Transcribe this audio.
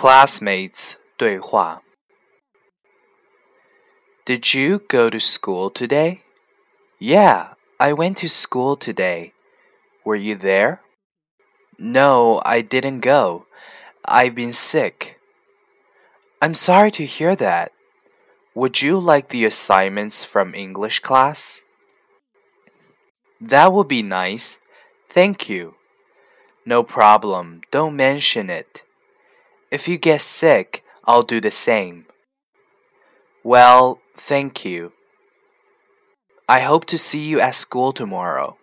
Classmates 对话 Did you go to school today? Yeah, I went to school today. Were you there? No, I didn't go. I've been sick. I'm sorry to hear that. Would you like the assignments from English class? That would be nice. Thank you. No problem. Don't mention it. If you get sick, I'll do the same. Well, thank you. I hope to see you at school tomorrow.